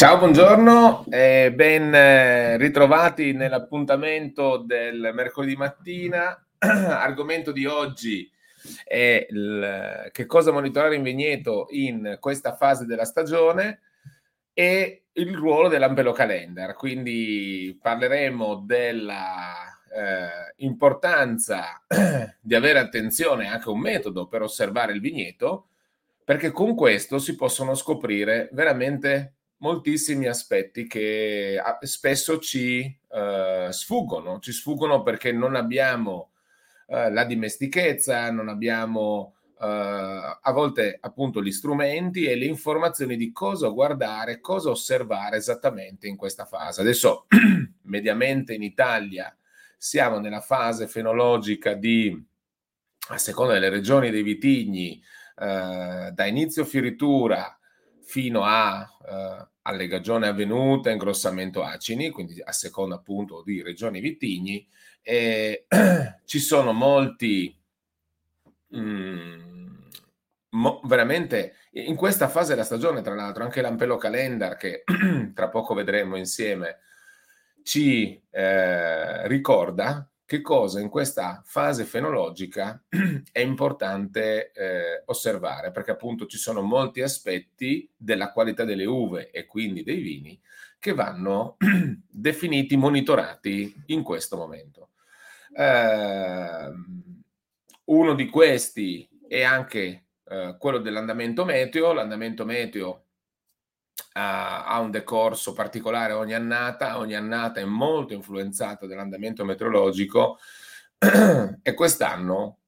Ciao, buongiorno e ben eh, ritrovati nell'appuntamento del mercoledì mattina. Argomento di oggi è il, che cosa monitorare in vigneto in questa fase della stagione e il ruolo dell'Ampelo Calendar. Quindi parleremo della eh, importanza di avere attenzione anche un metodo per osservare il vigneto, perché con questo si possono scoprire veramente moltissimi aspetti che spesso ci uh, sfuggono, ci sfuggono perché non abbiamo uh, la dimestichezza, non abbiamo uh, a volte appunto gli strumenti e le informazioni di cosa guardare, cosa osservare esattamente in questa fase. Adesso mediamente in Italia siamo nella fase fenologica di, a seconda delle regioni dei vitigni, da inizio fioritura fino a eh, allegagione avvenuta, ingrossamento acini, quindi a seconda appunto di regioni vitigni, e ci sono molti mm, mo, veramente in questa fase della stagione, tra l'altro, anche l'Ampelo Calendar, che tra poco vedremo insieme, ci eh, ricorda che cosa in questa fase fenologica è importante eh, osservare, perché appunto ci sono molti aspetti della qualità delle uve e quindi dei vini che vanno definiti, monitorati in questo momento. Eh, uno di questi è anche eh, quello dell'andamento meteo. L'andamento meteo ha un decorso particolare ogni annata, ogni annata è molto influenzata dall'andamento meteorologico e quest'anno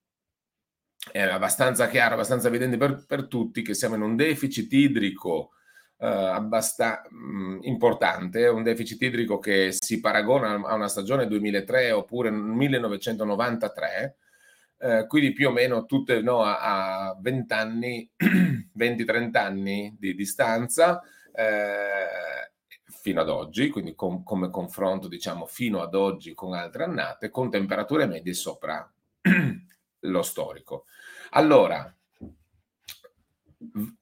è abbastanza chiaro, abbastanza evidente per, per tutti che siamo in un deficit idrico eh, abbastanza mm, importante, un deficit idrico che si paragona a una stagione 2003 oppure 1993, eh, quindi più o meno tutte no, a 20 anni, 20-30 anni di distanza eh, fino ad oggi, quindi com- come confronto diciamo fino ad oggi con altre annate, con temperature medie sopra lo storico. Allora,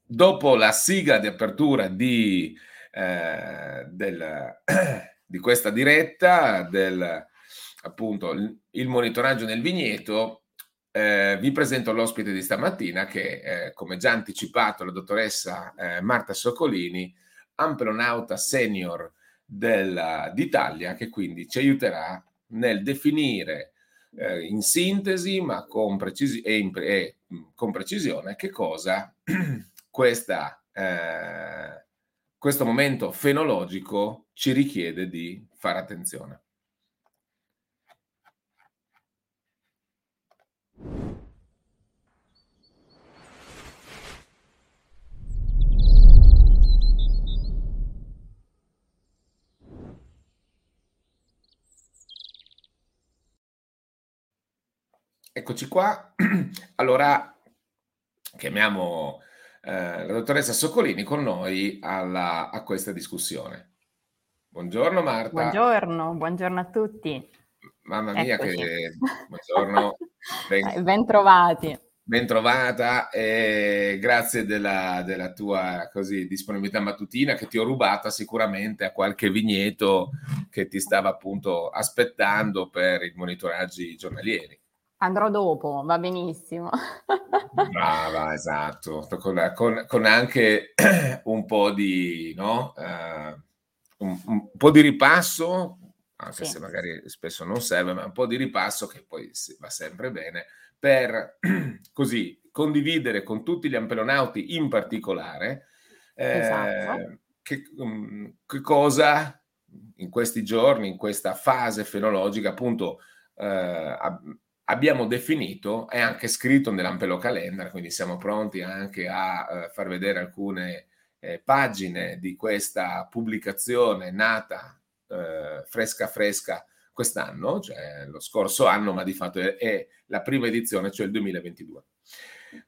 dopo la sigla di apertura di, eh, del, di questa diretta, del appunto il monitoraggio nel vigneto, eh, vi presento l'ospite di stamattina che, eh, come già anticipato la dottoressa eh, Marta Soccolini, ampelonauta senior della, d'Italia, che quindi ci aiuterà nel definire eh, in sintesi, ma con, precisi- e in, e, con precisione, che cosa questa, eh, questo momento fenologico ci richiede di fare attenzione. Eccoci qua. Allora, chiamiamo eh, la dottoressa Soccolini con noi alla, a questa discussione. Buongiorno Marta. Buongiorno, buongiorno a tutti. Mamma mia, Eccoci. che buongiorno. Ben, eh, ben trovati. Ben trovata e grazie della, della, tua così, disponibilità mattutina che ti ho rubata sicuramente a qualche vigneto che ti stava appunto aspettando per i monitoraggi giornalieri. Andrò dopo, va benissimo. Brava, esatto, con, con, con, anche un po' di, no? uh, un, un, po' di ripasso, anche sì. se magari spesso non serve, ma un po' di ripasso che poi va sempre bene, per così condividere con tutti gli ampelonauti in particolare eh, esatto. che, um, che, cosa in questi giorni, in questa fase fenologica, appunto, eh, abbiamo definito, è anche scritto nell'Ampelo Calendar, quindi siamo pronti anche a uh, far vedere alcune eh, pagine di questa pubblicazione nata uh, fresca fresca quest'anno, cioè lo scorso anno, ma di fatto è, è la prima edizione, cioè il 2022.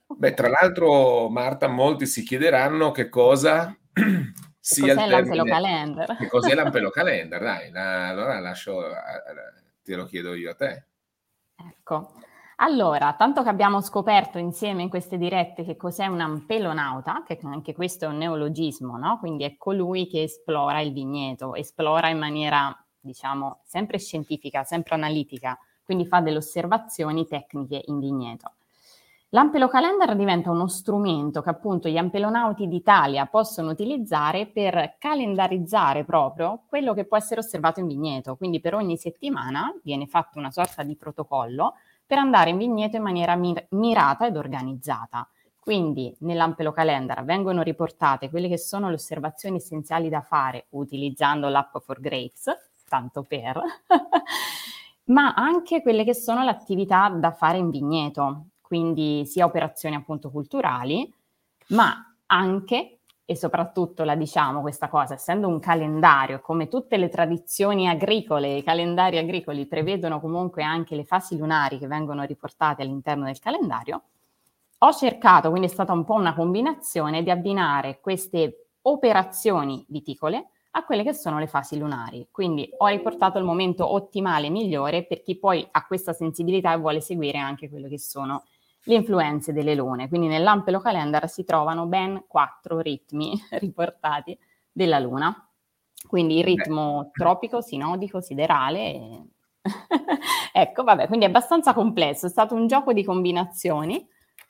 Beh, tra l'altro, Marta, molti si chiederanno che cosa sia cos'è l'Ampelo Calendar. Che cos'è l'Ampelo Calendar? Dai, la, allora lascio, te lo chiedo io a te. Ecco, Allora, tanto che abbiamo scoperto insieme in queste dirette che cos'è un ampelonauta, che anche questo è un neologismo, no? Quindi è colui che esplora il vigneto, esplora in maniera, diciamo, sempre scientifica, sempre analitica, quindi fa delle osservazioni tecniche in vigneto. L'ampelocalendar diventa uno strumento che appunto gli ampelonauti d'Italia possono utilizzare per calendarizzare proprio quello che può essere osservato in vigneto. Quindi per ogni settimana viene fatto una sorta di protocollo per andare in vigneto in maniera mir- mirata ed organizzata. Quindi nell'ampelocalendar vengono riportate quelle che sono le osservazioni essenziali da fare utilizzando l'app for Grapes, tanto per, ma anche quelle che sono le attività da fare in vigneto quindi sia operazioni appunto culturali, ma anche e soprattutto la diciamo questa cosa, essendo un calendario, come tutte le tradizioni agricole, i calendari agricoli prevedono comunque anche le fasi lunari che vengono riportate all'interno del calendario, ho cercato, quindi è stata un po' una combinazione, di abbinare queste operazioni viticole a quelle che sono le fasi lunari. Quindi ho riportato il momento ottimale migliore per chi poi ha questa sensibilità e vuole seguire anche quello che sono le influenze delle lune. Quindi nell'Ampelo Calendar si trovano ben quattro ritmi riportati della luna. Quindi il ritmo tropico, sinodico, siderale. E... ecco, vabbè, quindi è abbastanza complesso. È stato un gioco di combinazioni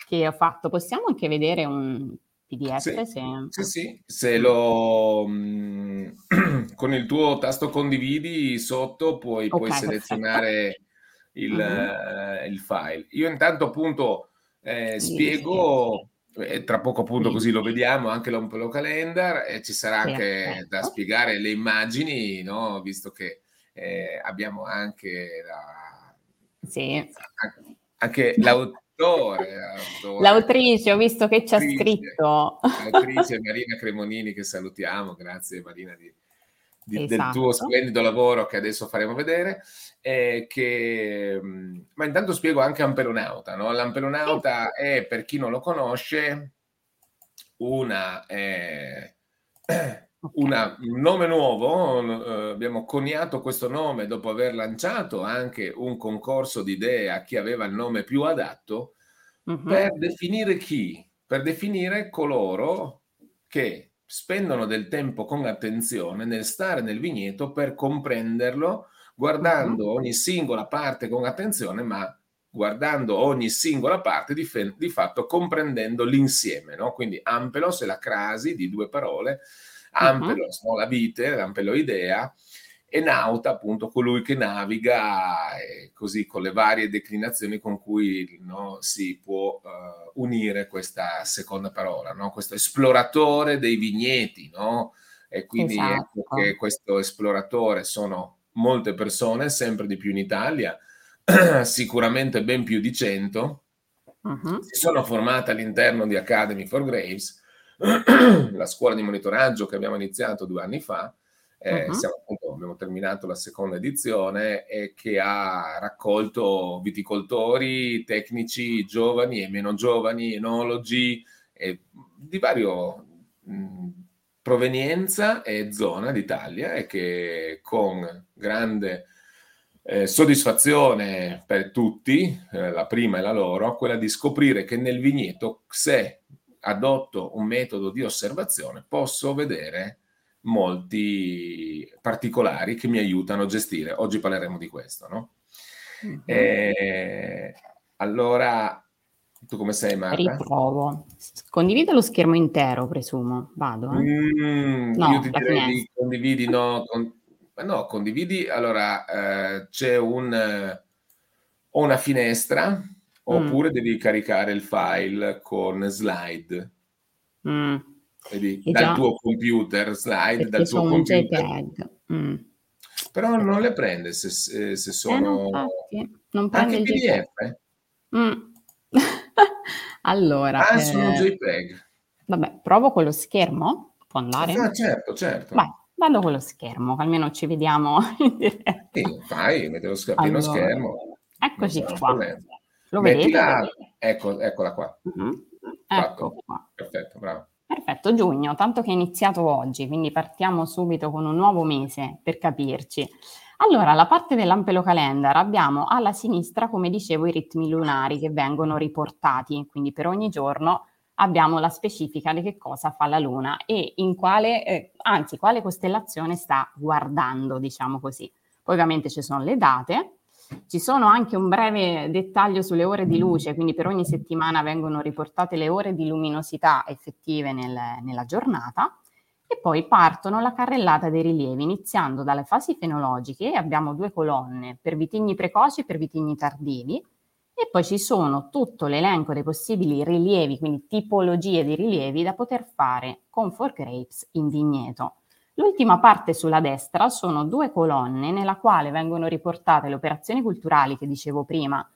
che ho fatto. Possiamo anche vedere un PDF? Sì, se... sì, sì. se lo mm, con il tuo tasto condividi sotto puoi, okay, puoi selezionare il, uh-huh. il file. Io intanto appunto eh, spiego, eh, tra poco appunto così lo vediamo, anche l'Ompelo Calendar e ci sarà anche da spiegare le immagini, no? visto che eh, abbiamo anche la... Sì. Anche l'autore, L'autrice, ho visto che ci ha scritto. L'autrice Marina Cremonini, che salutiamo, grazie Marina di, di, esatto. del tuo splendido lavoro che adesso faremo vedere. Eh, che, ma intanto spiego anche Ampelonauta. No? L'Ampelonauta è, per chi non lo conosce, una, eh, una, un nome nuovo. Eh, abbiamo coniato questo nome dopo aver lanciato anche un concorso di idee a chi aveva il nome più adatto uh-huh. per definire chi? Per definire coloro che spendono del tempo con attenzione nel stare nel vigneto per comprenderlo, guardando uh-huh. ogni singola parte con attenzione, ma guardando ogni singola parte di, fe- di fatto comprendendo l'insieme. No? Quindi ampelos è la crasi di due parole, ampelos, uh-huh. no? la vite, l'ampeloidea, e nauta, appunto, colui che naviga, e così con le varie declinazioni con cui no, si può uh, unire questa seconda parola, no? questo esploratore dei vigneti, no? E quindi ecco esatto. ecco che questo esploratore sono molte persone, sempre di più in Italia, sicuramente ben più di 100, uh-huh. si sono formate all'interno di Academy for Graves, la scuola di monitoraggio che abbiamo iniziato due anni fa, eh, uh-huh. siamo, appunto, abbiamo terminato la seconda edizione e che ha raccolto viticoltori, tecnici giovani e meno giovani, enologi e di vario mh, provenienza e zona d'Italia e che con grande eh, soddisfazione per tutti, eh, la prima è la loro, quella di scoprire che nel vigneto, se adotto un metodo di osservazione, posso vedere molti particolari che mi aiutano a gestire. Oggi parleremo di questo, no? Mm-hmm. Eh, allora, tu come sei, Marta? Riprovo. Condivido lo schermo intero, presumo. Vado. Eh? Mm, no, io ti direi di condividi, no, con, no, condividi. Allora, eh, c'è un, una finestra mm. oppure devi caricare il file con slide. Mm. Vedi, dal già, tuo computer, slide dal tuo computer. Mm. Però non le prende se, se, se sono... Eh, non, prende Anche il PDF. Mm. allora... Ah, eh, sono JPEG. Vabbè, provo con lo schermo. Può andare? Ah, certo, certo. Vai, vado con lo schermo, almeno ci vediamo in diretta. Sì, fai, metti lo schermo, allora, schermo. Eccoci qua. Lo vedete? La... Ecco, eccola qua. Mm-hmm. Ecco qua. Perfetto, bravo. Perfetto, giugno, tanto che è iniziato oggi, quindi partiamo subito con un nuovo mese per capirci. Allora, la parte dell'Ampelo Calendar abbiamo alla sinistra, come dicevo, i ritmi lunari che vengono riportati, quindi per ogni giorno abbiamo la specifica di che cosa fa la Luna e in quale, eh, anzi, quale costellazione sta guardando, diciamo così. Poi ovviamente ci sono le date, ci sono anche un breve dettaglio sulle ore di luce, quindi per ogni settimana vengono riportate le ore di luminosità effettive nel, nella giornata. E poi partono la carrellata dei rilievi, iniziando dalle fasi fenologiche, abbiamo due colonne per vitigni precoci e per vitigni tardivi, e poi ci sono tutto l'elenco dei possibili rilievi, quindi tipologie di rilievi da poter fare con for grapes in vigneto. L'ultima parte sulla destra sono due colonne nella quale vengono riportate le operazioni culturali che dicevo prima,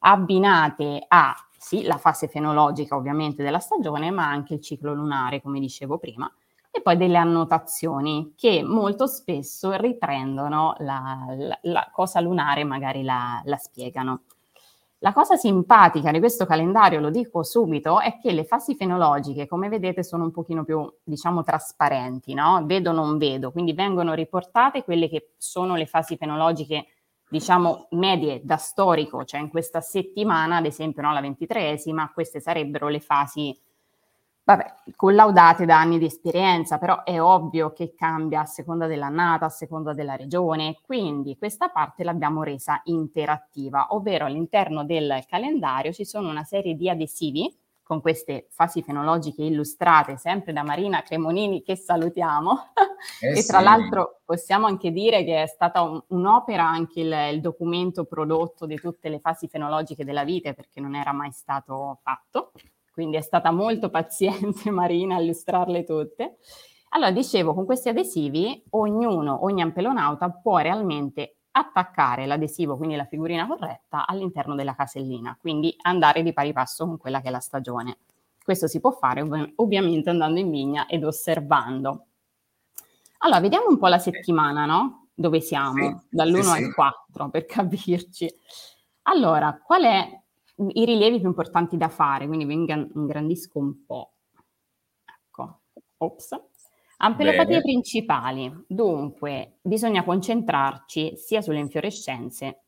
abbinate a sì, la fase fenologica ovviamente della stagione, ma anche il ciclo lunare, come dicevo prima, e poi delle annotazioni che molto spesso riprendono la, la, la cosa lunare, magari la, la spiegano. La cosa simpatica di questo calendario, lo dico subito, è che le fasi fenologiche, come vedete, sono un pochino più, diciamo, trasparenti, no? Vedo, non vedo, quindi vengono riportate quelle che sono le fasi fenologiche, diciamo, medie da storico, cioè in questa settimana, ad esempio, no, la ventitreesima, queste sarebbero le fasi vabbè, collaudate da anni di esperienza, però è ovvio che cambia a seconda dell'annata, a seconda della regione, quindi questa parte l'abbiamo resa interattiva, ovvero all'interno del calendario ci sono una serie di adesivi con queste fasi fenologiche illustrate sempre da Marina Cremonini che salutiamo eh e tra sì. l'altro possiamo anche dire che è stata un, un'opera anche il, il documento prodotto di tutte le fasi fenologiche della vite perché non era mai stato fatto quindi è stata molto paziente Marina a illustrarle tutte. Allora, dicevo, con questi adesivi ognuno, ogni ampelonauta può realmente attaccare l'adesivo, quindi la figurina corretta, all'interno della casellina, quindi andare di pari passo con quella che è la stagione. Questo si può fare ov- ovviamente andando in vigna ed osservando. Allora, vediamo un po' la settimana, no? Dove siamo, sì, dall'1 sì, al 4, per capirci. Allora, qual è i rilievi più importanti da fare, quindi vi ingrandisco un po'. Ecco, ops. Ampelopatie Bene. principali. Dunque, bisogna concentrarci sia sulle infiorescenze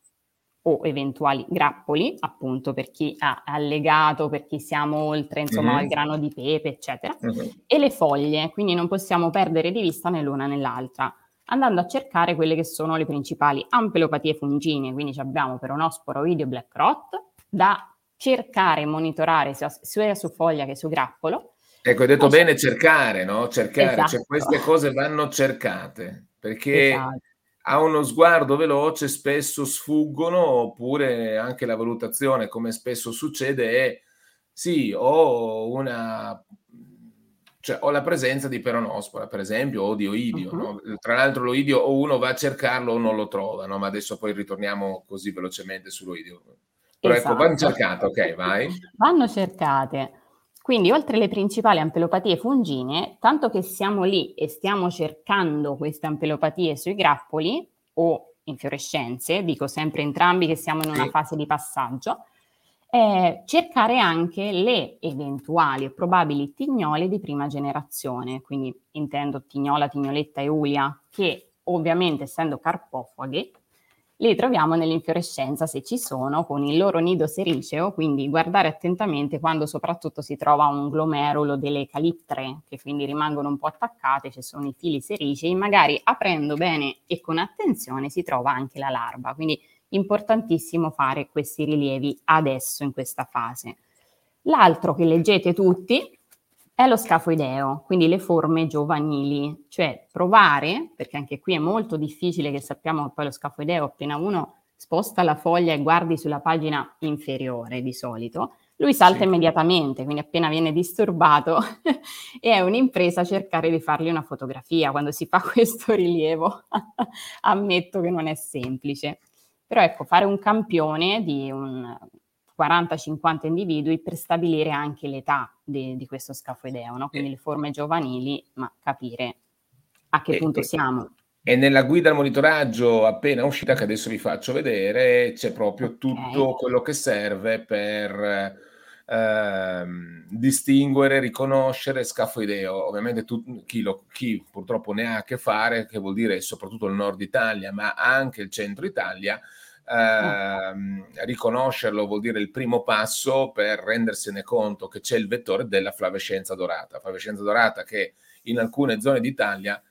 o eventuali grappoli, appunto per chi ha allegato, per chi siamo oltre, insomma, mm-hmm. al grano di pepe, eccetera, mm-hmm. e le foglie, quindi non possiamo perdere di vista né l'una né l'altra, andando a cercare quelle che sono le principali ampelopatie fungine, quindi abbiamo peronosporo, idio, black rot, da cercare e monitorare sia, sia su foglia che su grappolo. Ecco, hai detto bene cercare, no? Cercare, cioè esatto. cioè queste cose vanno cercate, perché esatto. a uno sguardo veloce spesso sfuggono, oppure anche la valutazione, come spesso succede, è sì, ho una cioè ho la presenza di peronospora, per esempio, o di oidio. Uh-huh. No? Tra l'altro l'oidio o uno va a cercarlo o non lo trova, no? ma adesso poi ritorniamo così velocemente sull'oidio. Però esatto. ecco, vanno cercate, ok, vai. Vanno cercate. Quindi, oltre alle principali ampelopatie fungine, tanto che siamo lì e stiamo cercando queste ampelopatie sui grappoli o infiorescenze, dico sempre entrambi che siamo in una sì. fase di passaggio, eh, cercare anche le eventuali e probabili tignole di prima generazione, quindi intendo tignola, tignoletta e ulia, che ovviamente essendo carpofaghi li troviamo nell'infiorescenza se ci sono con il loro nido sericeo, quindi guardare attentamente quando soprattutto si trova un glomerulo delle caliptre che quindi rimangono un po' attaccate, ci sono i fili sericei, magari aprendo bene e con attenzione si trova anche la larva, quindi importantissimo fare questi rilievi adesso in questa fase. L'altro che leggete tutti è lo scafoideo, quindi le forme giovanili, cioè provare, perché anche qui è molto difficile che sappiamo che poi lo scafoideo appena uno sposta la foglia e guardi sulla pagina inferiore di solito, lui salta sì. immediatamente, quindi appena viene disturbato e è un'impresa cercare di fargli una fotografia quando si fa questo rilievo. Ammetto che non è semplice. Però ecco, fare un campione di un 40-50 individui per stabilire anche l'età di, di questo scafoideo, no? quindi le forme giovanili, ma capire a che punto siamo. E nella guida al monitoraggio appena uscita, che adesso vi faccio vedere, c'è proprio okay. tutto quello che serve per ehm, distinguere, riconoscere scafoideo. Ovviamente tu, chi, lo, chi, purtroppo ne ha a che fare, che vuol dire soprattutto il nord Italia, ma anche il centro Italia, ehm, riconoscerlo vuol dire il primo passo per rendersene conto che c'è il vettore della flavescenza dorata. Flavescenza dorata che in alcune zone d'Italia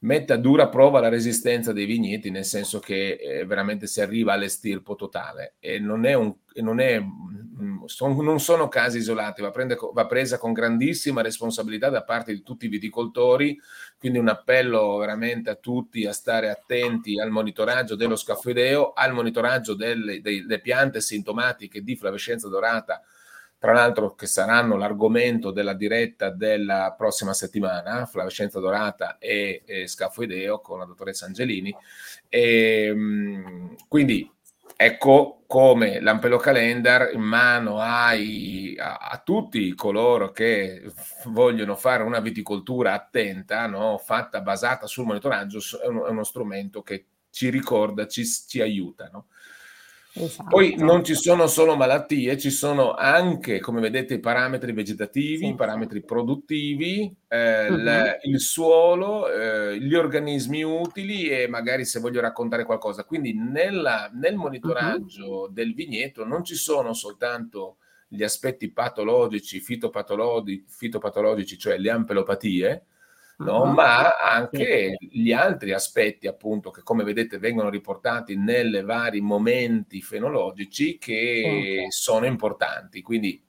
mette a dura prova la resistenza dei vigneti, nel senso che eh, veramente si arriva all'estirpo totale. E non, è un, non, è, mm, son, non sono casi isolati, va, prende, va, presa con grandissima responsabilità da parte di tutti i viticoltori, quindi un appello veramente a tutti a stare attenti al monitoraggio dello scafoideo, al monitoraggio delle, delle piante sintomatiche di flavescenza dorata, tra l'altro che saranno l'argomento della diretta della prossima settimana, Flavescenza Dorata e, e Scafoideo con la dottoressa Angelini. E, ehm, quindi ecco come l'Ampelo Calendar in mano ai, a, a, tutti coloro che vogliono fare una viticoltura attenta, no? fatta basata sul monitoraggio, è uno, è uno strumento che ci ricorda, ci, ci aiuta. No? Esatto. Poi non ci sono solo malattie, ci sono anche, come vedete, i parametri vegetativi, i parametri produttivi, eh, uh-huh. l- il suolo, eh, gli organismi utili e magari se voglio raccontare qualcosa. Quindi nella, nel monitoraggio uh-huh. del vigneto non ci sono soltanto gli aspetti patologici, fitopatologi- fitopatologici, cioè le ampelopatie, no? uh-huh. ma anche gli altri aspetti appunto che come vedete vengono riportati nei vari momenti fenologici che uh sono importanti. Quindi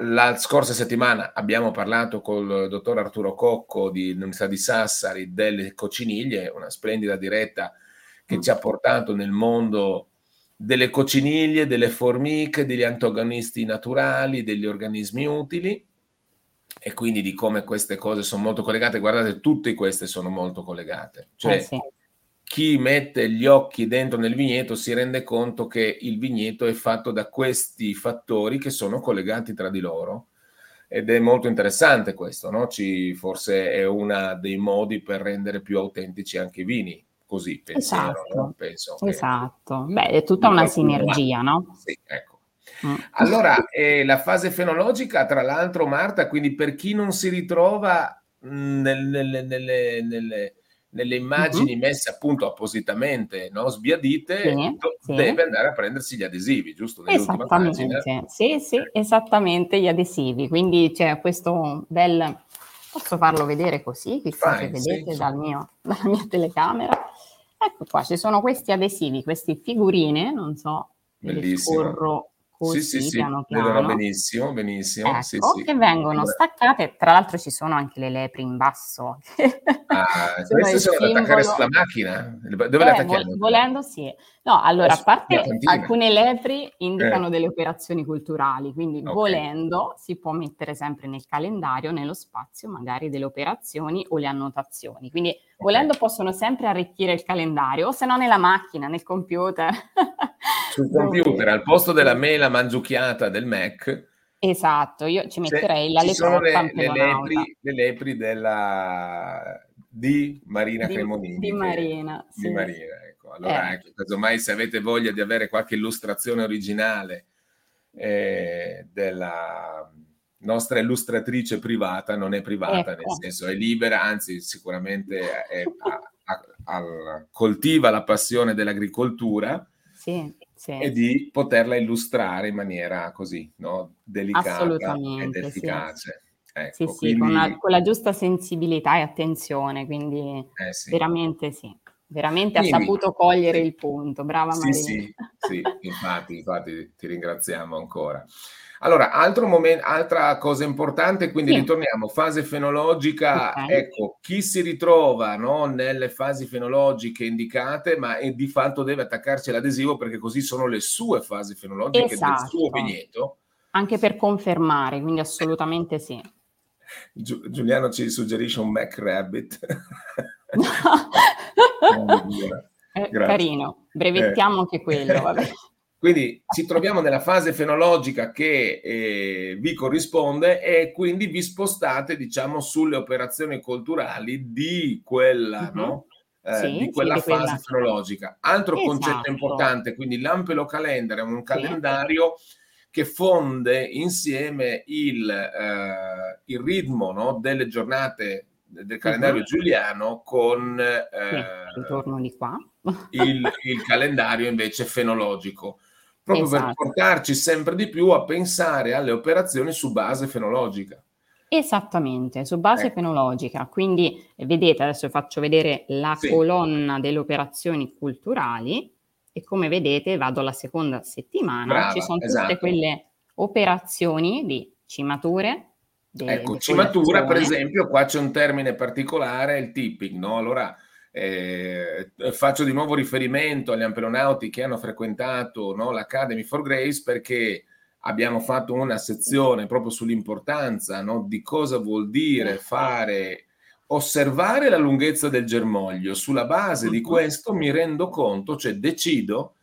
la scorsa settimana abbiamo parlato col dottor Arturo Cocco dell'Università di Sassari delle cocciniglie, una splendida diretta che uh ci ha portato nel mondo delle cocciniglie, delle formiche, degli antagonisti naturali, degli organismi utili e quindi di come queste cose sono molto collegate. Guardate, tutte queste sono molto collegate. Cioè, eh sì. chi mette gli occhi dentro nel vigneto si rende conto che il vigneto è fatto da questi fattori che sono collegati tra di loro. Ed è molto interessante questo, no? Ci, forse è uno dei modi per rendere più autentici anche i vini così pensiero, esatto, no? penso esatto. Beh, è tutta una sinergia, no? Sì, ecco. Mm. Allora, eh, la fase fenologica, tra l'altro, Marta, quindi per chi non si ritrova nel, nelle, nelle, nelle, nelle, immagini uh-huh. messe appunto appositamente no, sbiadite, sì, do, sì. deve andare a prendersi gli adesivi, giusto? Esattamente, sì, sì, esattamente gli adesivi. Quindi c'è questo bel... Posso farlo vedere così, chissà se vedete dal mio, dalla mia telecamera. Ecco qua, ci sono questi adesivi, queste figurine, non so, Bellissimo. scorro così sì, sì, sì, piano piano. benissimo, benissimo. Ecco, sì, sì. che vengono staccate, tra l'altro ci sono anche le lepri in basso. Ah, queste sono da attaccare sulla macchina? Dove eh, le attacchiamo? Volendo sì. No, allora, a parte alcune lepri indicano eh. delle operazioni culturali, quindi okay. volendo si può mettere sempre nel calendario, nello spazio, magari delle operazioni o le annotazioni. Quindi okay. volendo possono sempre arricchire il calendario, o se no nella macchina, nel computer. Sul computer, al posto della mela mangiucchiata del Mac. Esatto, io ci metterei la lettera le, le, lepri, le lepri della, di Marina di, Cremonini. Di Marina, sì. Di Marina. Allora, eh. ecco, casomai se avete voglia di avere qualche illustrazione originale eh, della nostra illustratrice privata, non è privata, ecco. nel senso è libera, anzi sicuramente è, a, a, a, coltiva la passione dell'agricoltura. Sì sì. e di poterla illustrare in maniera così no? delicata ed efficace. Sì. Ecco, sì, quindi... con, la, con, la, giusta sensibilità e attenzione, quindi eh, veramente sì, veramente quindi, ha saputo cogliere il punto, brava Maria. Sì, sì, infatti, infatti ti ringraziamo ancora. Allora, altro momento, altra cosa importante, quindi sì. ritorniamo, fase fenologica, okay. ecco, chi si ritrova no, nelle fasi fenologiche indicate, ma di fatto deve attaccarci l'adesivo perché così sono le sue fasi fenologiche esatto. del suo esatto. vigneto. Anche per confermare, quindi assolutamente sì. Gi- Giuliano ci suggerisce un Mac Rabbit. eh, carino, brevettiamo eh. anche quello, vabbè. Quindi ci troviamo nella fase fenologica che eh, vi corrisponde e quindi vi spostate, diciamo, sulle operazioni culturali di quella, uh-huh. no? eh, sì, di quella sì, fase quella... fenologica. Altro esatto. concetto importante, quindi l'ampelo calendar è un calendario che fonde insieme il, eh, il ritmo no, delle giornate del calendario uh-huh. giuliano con eh, il, il, calendario invece fenologico, proprio esatto. per portarci sempre di più a pensare alle operazioni su base fenologica. Esattamente, su base eh. fenologica. Quindi vedete, adesso faccio vedere la sì. colonna delle operazioni culturali e come vedete vado alla seconda settimana, Brava, ci sono tutte esatto. quelle operazioni di cimature, ecco, cimatura per esempio, qua c'è un termine particolare, il tipping, no? Allora eh, faccio di nuovo riferimento agli ampelonauti che hanno frequentato no, l'Academy for Grace perché abbiamo fatto una sezione proprio sull'importanza no, di cosa vuol dire fare osservare la lunghezza del germoglio. Sulla base di questo mi rendo conto, cioè decido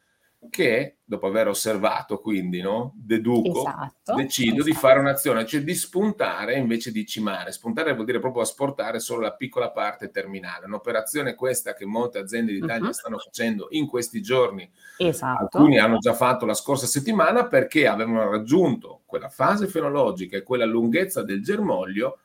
che dopo aver osservato, quindi no? deduco, esatto, decido esatto. di fare un'azione, cioè di spuntare invece di cimare. Spuntare vuol dire proprio asportare solo la piccola parte terminale. Un'operazione questa che molte aziende d'Italia uh-huh. stanno facendo in questi giorni. Esatto. Alcuni hanno già fatto la scorsa settimana perché avevano raggiunto quella fase fenologica e quella lunghezza del germoglio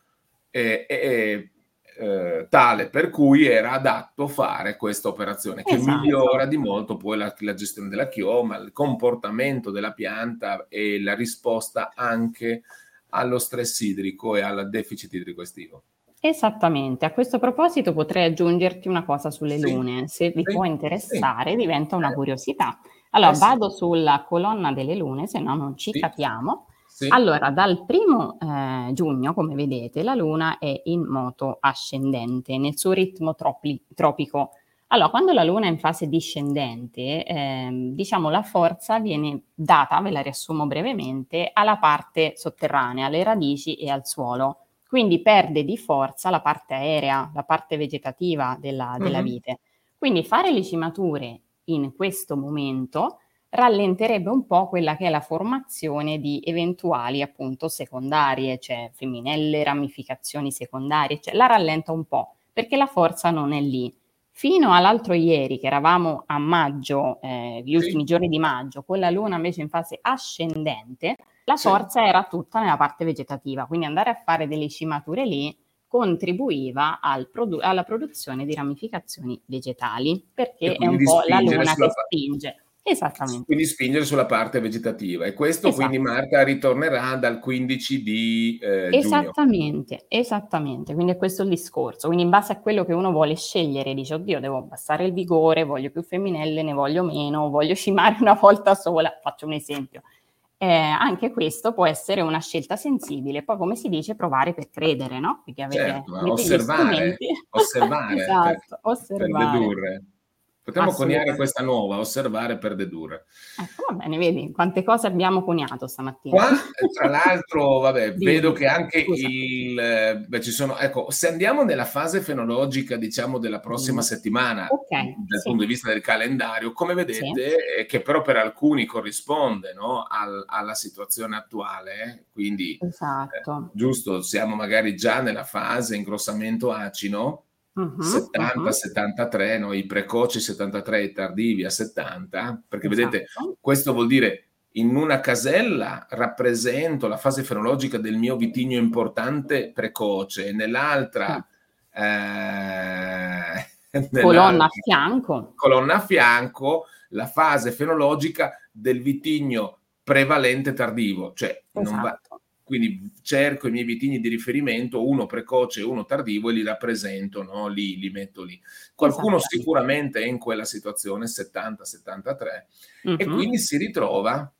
e, e eh, tale per cui era adatto fare questa operazione che esatto. migliora di molto poi la, la, gestione della chioma, il comportamento della pianta e la risposta anche allo stress idrico e al deficit idrico estivo. Esattamente, a questo proposito potrei aggiungerti una cosa sulle sì. lune, se vi sì. può interessare sì. diventa una eh. curiosità. Allora eh, vado sulla colonna delle lune, se no non ci capiamo. Sì. Allora, dal primo eh, giugno, come vedete, la Luna è in moto ascendente nel suo ritmo tropi- tropico. Allora, quando la Luna è in fase discendente, eh, diciamo la forza viene data, ve la riassumo brevemente, alla parte sotterranea, alle radici e al suolo. Quindi perde di forza la parte aerea, la parte vegetativa della, della mm-hmm. vite. Quindi fare le cimature in questo momento rallenterebbe un po' quella che è la formazione di eventuali appunto secondarie, cioè femminelle, ramificazioni secondarie, cioè la rallenta un po' perché la forza non è lì. Fino all'altro ieri, che eravamo a maggio, eh, gli ultimi sì. giorni di maggio, con la luna invece in fase ascendente, la sì. forza era tutta nella parte vegetativa, quindi andare a fare delle cimature lì contribuiva al produ- alla produzione di ramificazioni vegetali, perché è un po' la luna che spinge. Esattamente. Quindi spingere sulla parte vegetativa. E questo esatto. quindi Marta ritornerà dal 15 di eh, Esattamente, giugno. esattamente. Quindi è questo il discorso. Quindi in base a quello che uno vuole scegliere, dice, oddio, devo abbassare il vigore, voglio più femminelle, ne voglio meno, voglio scimare una volta sola. Faccio un esempio. Eh, anche questo può essere una scelta sensibile. Poi, come si dice, provare per credere, no? Perché avete, certo, osservare, osservare, esatto, per, osservare. per dedurre. Potremmo coniare questa nuova, osservare per dedurre. Ecco, va bene, vedi quante cose abbiamo coniato stamattina. Qua, tra l'altro, vabbè, vedo che anche Scusa. il... Beh, ci sono... Ecco, se andiamo nella fase fenologica, diciamo, della prossima mm. settimana, okay, dal sì. punto di vista del calendario, come vedete, sì. che però per alcuni corrisponde no, al, alla situazione attuale, quindi... Esatto. Eh, giusto, siamo magari già nella fase ingrossamento acino, Uh-huh, 70, uh-huh. 73, no? i precoci 73 e i tardivi a 70, perché esatto. vedete, questo vuol dire in una casella rappresento la fase fenologica del mio vitigno importante precoce, nell'altra... Uh-huh. Eh, colonna a fianco. Colonna a fianco, la fase fenologica del vitigno prevalente tardivo, cioè esatto. non va, esatto. Quindi cerco i miei vitigni di riferimento, uno precoce e uno tardivo, e li rappresento, no? li, li metto lì. Qualcuno esatto. sicuramente è in quella situazione, 70-73, uh-huh. e quindi si ritrova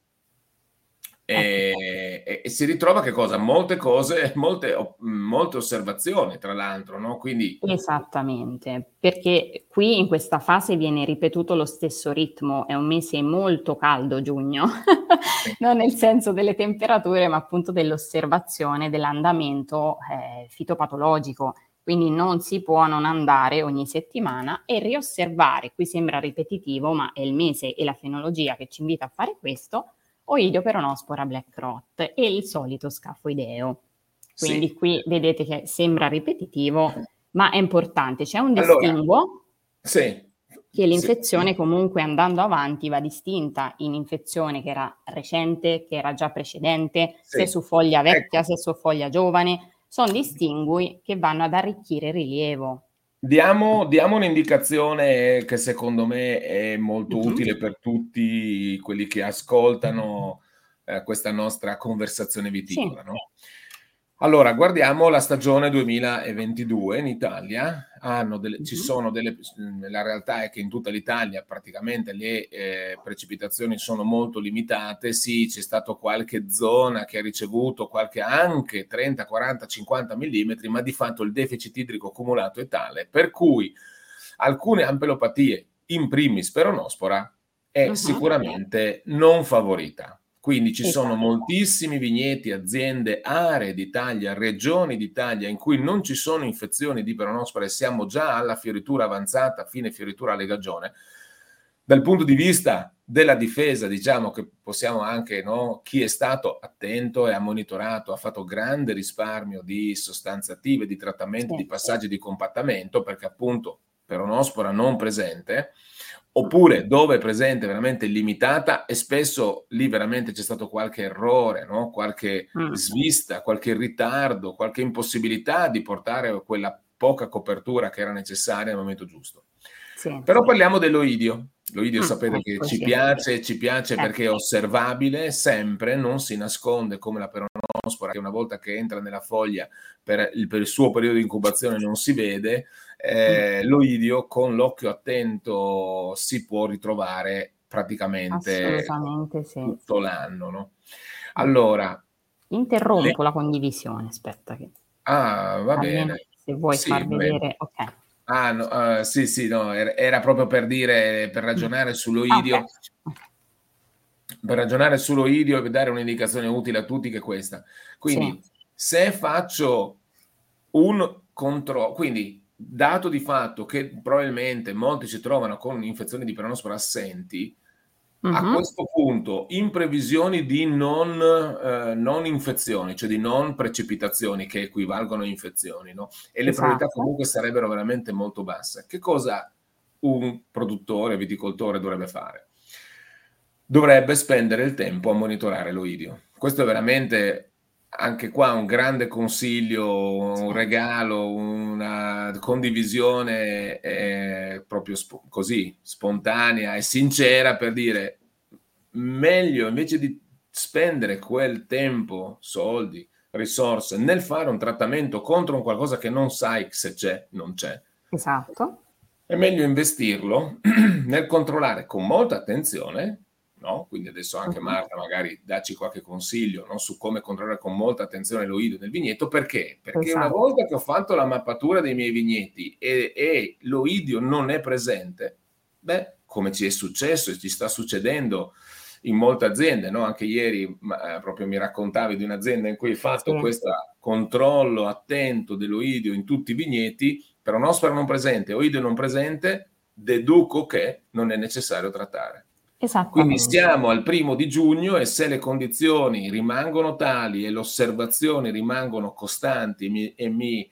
e, ecco. e, si ritrova che cosa? Molte cose, molte, molte osservazioni, tra l'altro, no? Quindi... Esattamente, perché qui in questa fase viene ripetuto lo stesso ritmo, è un mese molto caldo giugno, non nel senso delle temperature, ma appunto dell'osservazione dell'andamento eh, fitopatologico. Quindi non si può non andare ogni settimana e riosservare, qui sembra ripetitivo, ma è il mese e la fenologia che ci invita a fare questo, Oidio peronospora black rot e il solito scafoideo. Quindi sì. qui vedete che sembra ripetitivo, ma è importante. C'è un distinguo? Allora, sì, che l'infezione sì. comunque andando avanti va distinta in infezione che era recente, che era già precedente, se su foglia vecchia, ecco. se su foglia giovane, sono distingui che vanno ad arricchire il rilievo. Diamo, diamo, un'indicazione che secondo me è molto uh-huh. utile per tutti quelli che ascoltano eh, questa nostra conversazione viticola. Sì. No? Allora, guardiamo la stagione 2022 in Italia. Delle, ci sono delle, la realtà è che in tutta l'Italia praticamente le eh, precipitazioni sono molto limitate. Sì, c'è stato qualche zona che ha ricevuto qualche anche 30, 40, 50 mm, ma di fatto il deficit idrico accumulato è tale per cui alcune ampelopatie, in primis peronospora, è uh-huh. sicuramente non favorita. Quindi ci esatto. sono moltissimi vigneti, aziende, aree d'Italia, regioni d'Italia in cui non ci sono infezioni di peronospora e siamo già alla fioritura avanzata, fine fioritura alle gagione. Dal punto di vista della difesa, diciamo che possiamo anche, no, chi è stato attento e ha monitorato, ha fatto grande risparmio di sostanze attive, di trattamenti, di passaggi di compattamento, perché appunto peronospora non presente, oppure dove è presente veramente limitata e spesso lì veramente c'è stato qualche errore, no? qualche mm. svista, qualche ritardo, qualche impossibilità di portare quella poca copertura che era necessaria nel momento giusto. Sì. Però parliamo dell'oidio. L'oidio mm, sapete che ecco, ci sì. piace, ci piace eh. perché è osservabile sempre, non si nasconde come la peronospora che una volta che entra nella foglia per il, per il suo periodo di incubazione non si vede, eh, l'oidio con l'occhio attento si può ritrovare praticamente sì. tutto l'anno. No? Allora, interrompo le... la condivisione, aspetta che... Ah, va bene. Se vuoi sì, far vedere, ok. Ah, no, uh, sì, sì, no, era, proprio per dire, per ragionare mm. sull'oidio, okay. per ragionare sull'oidio e dare un'indicazione utile a tutti che è questa. Quindi, sì. se faccio un controllo, quindi dato di fatto che probabilmente molti si trovano con infezioni di peronospora assenti, uh-huh. a mhm. questo punto, in previsione di non, eh, non, infezioni, cioè di non precipitazioni che equivalgono a infezioni, no? e le esatto. probabilità comunque sarebbero veramente molto basse, che cosa un produttore, viticoltore dovrebbe fare? Dovrebbe spendere il tempo a monitorare l'oidio. Questo è veramente anche qua un grande consiglio, un regalo, una condivisione eh, proprio sp- così spontanea e sincera per dire meglio invece di spendere quel tempo, soldi, risorse nel fare un trattamento contro un qualcosa che non sai se c'è, non c'è. Esatto. È meglio investirlo nel controllare con molta attenzione no? Quindi adesso anche Marta magari dacci qualche consiglio no? su come controllare con molta attenzione l'oidio nel vigneto, perché? Perché esatto. una volta che ho fatto la mappatura dei miei vigneti e, e l'oidio non è presente, beh, come ci è successo e ci sta succedendo in molte aziende, no? anche ieri eh, proprio mi raccontavi di un'azienda in cui hai fatto sì. questo controllo attento dell'oidio in tutti i vigneti, però nospera non presente, oidio non presente, deduco che non è necessario trattare. Quindi siamo al primo di giugno e se le condizioni rimangono tali e le osservazioni rimangono costanti mi, e mi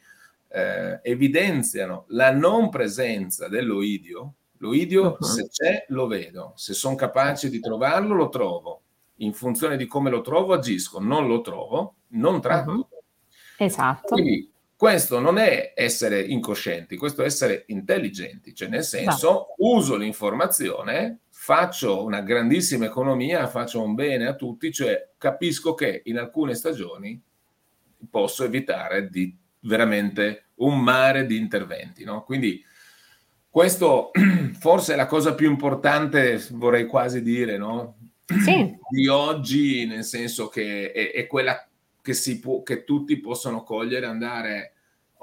eh, evidenziano la non presenza dell'oidio, l'oidio uh-huh. se c'è lo vedo, se sono capace di trovarlo lo trovo, in funzione di come lo trovo agisco, non lo trovo, non tratto. Uh-huh. Esatto. Quindi questo non è essere incoscienti, questo è essere intelligenti, cioè nel senso esatto. uso l'informazione faccio una grandissima economia, faccio un bene a tutti, cioè capisco che in alcune stagioni posso evitare di veramente un mare di interventi. No? Quindi questo forse è la cosa più importante, vorrei quasi dire, no? sì. di oggi, nel senso che è, è quella che, si può, che tutti possono cogliere, andare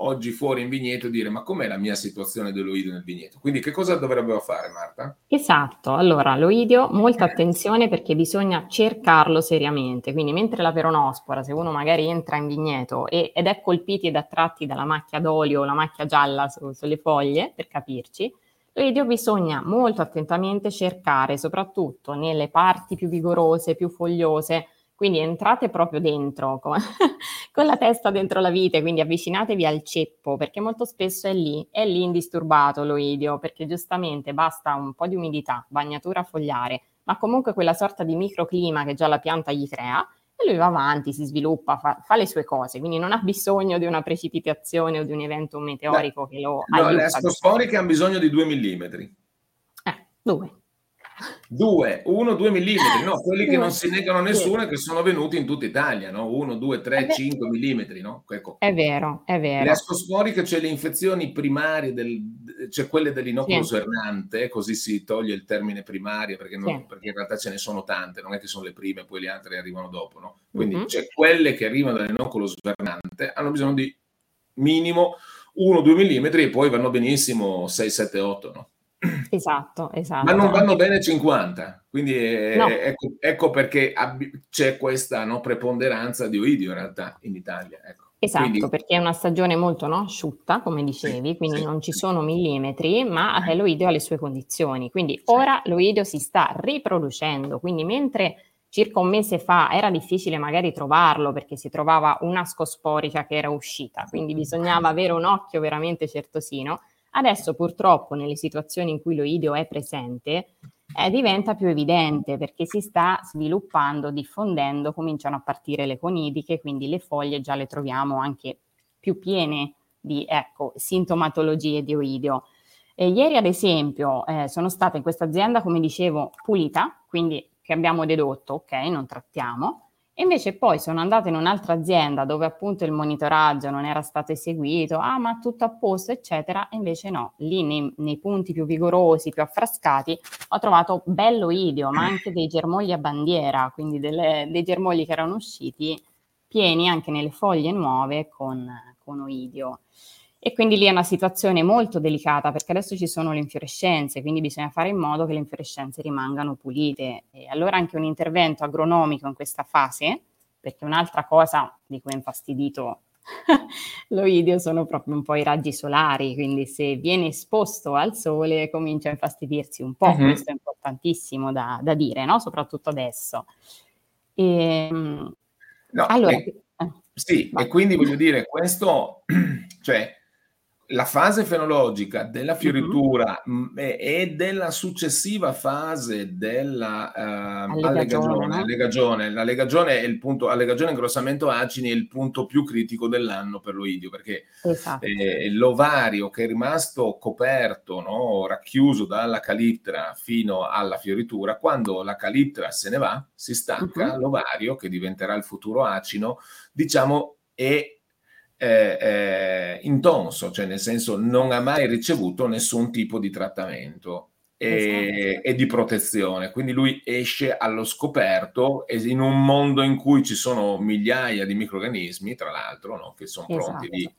oggi fuori in vigneto e dire ma com'è la mia situazione dell'oidio nel vigneto? Quindi che cosa dovrebbero fare Marta? Esatto, allora l'oidio, molta attenzione perché bisogna cercarlo seriamente, quindi mentre la peronospora, se uno magari entra in vigneto e, ed è colpiti ed attratti dalla macchia d'olio o la macchia gialla su, sulle foglie, per capirci, l'oidio bisogna molto attentamente cercare, soprattutto nelle parti più vigorose, più fogliose, Quindi entrate proprio dentro, con, con, la testa dentro la vite, quindi avvicinatevi al ceppo, perché molto spesso è lì, è lì indisturbato l'oidio, perché giustamente basta un po' di umidità, bagnatura fogliare, ma comunque quella sorta di microclima che già la pianta gli crea, e lui va avanti, si sviluppa, fa, fa, le sue cose, quindi non ha bisogno di una precipitazione o di un evento meteorico Beh, che lo no, aiuta. Le ascosporiche hanno bisogno di 2 mm. Eh, due. Due, uno, due millimetri, no, quelli che non si negano a nessuno e che sono venuti in tutta Italia, no? Uno, due, tre, cinque millimetri, no? Ecco. È vero, è vero. Le ascosporiche, cioè le infezioni primarie, del, cioè quelle dell'inoculo sì. svernante, così si toglie il termine primaria, perché, non, sì. perché, in realtà ce ne sono tante, non è che sono le prime, poi le altre arrivano dopo, no? Quindi mm-hmm. cioè, quelle che arrivano dall'inoculo svernante hanno bisogno di minimo 1-2 millimetri e poi vanno benissimo 6, 7, 8, no? Esatto, esatto. Ma non vanno bene 50, quindi è, no. ecco, ecco, perché abbi- c'è questa no, preponderanza di oidio in realtà in Italia. Ecco. Esatto, quindi... perché è una stagione molto no, asciutta, come dicevi, quindi sì. non ci sono millimetri, ma l'oidio ha le sue condizioni. Quindi sì. ora l'oidio si sta riproducendo, quindi mentre circa un mese fa era difficile magari trovarlo perché si trovava un'ascosporica che era uscita, quindi bisognava avere un occhio veramente certosino, Adesso purtroppo nelle situazioni in cui l'oideo è presente eh, diventa più evidente perché si sta sviluppando, diffondendo, cominciano a partire le conidiche, quindi le foglie già le troviamo anche più piene di ecco, sintomatologie di oideo. E ieri ad esempio eh, sono stata in questa azienda, come dicevo, pulita, quindi che abbiamo dedotto, ok, non trattiamo, e invece poi sono andata in un'altra azienda dove appunto il monitoraggio non era stato eseguito, ah ma tutto a posto eccetera, e invece no, lì nei, nei punti più vigorosi, più affrascati, ho trovato bello ideo, ma anche dei germogli a bandiera, quindi delle, dei germogli che erano usciti pieni anche nelle foglie nuove con, con oidio. E quindi lì è una situazione molto delicata perché adesso ci sono le infiorescenze, quindi bisogna fare in modo che le infiorescenze rimangano pulite. E allora anche un intervento agronomico in questa fase, perché un'altra cosa di cui è infastidito l'oidio sono proprio un po' i raggi solari, quindi se viene esposto al sole comincia a infastidirsi un po', uh-huh. questo è importantissimo da, da dire, no? soprattutto adesso. E, ehm, no, allora, e, eh, sì, vai. e quindi voglio dire, questo, cioè, la fase fenologica della fioritura mm-hmm. e della successiva fase della uh, allegagione, allegagione, La legagione è il punto, allegagione ingrossamento acini è il punto più critico dell'anno per l'oidio perché esatto. eh, l'ovario che è rimasto coperto, no, racchiuso dalla caliptra fino alla fioritura, quando la caliptra se ne va, si stacca, uh-huh. l'ovario che diventerà il futuro acino, diciamo, è eh, eh, intonso, cioè nel senso non ha mai ricevuto nessun tipo di trattamento e, esatto. e, di protezione. Quindi lui esce allo scoperto in un mondo in cui ci sono migliaia di microrganismi, tra l'altro, no, che sono pronti esatto.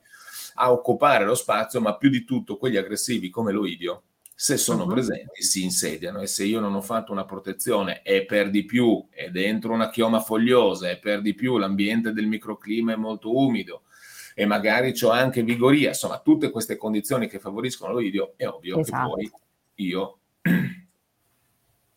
a occupare lo spazio, ma più di tutto quelli aggressivi come l'oidio, se sono uh-huh. presenti, si insediano e se io non ho fatto una protezione e per di più è dentro una chioma fogliosa e per di più l'ambiente del microclima è molto umido e magari ho anche vigoria, insomma tutte queste condizioni che favoriscono l'oidio, è ovvio esatto. che poi io...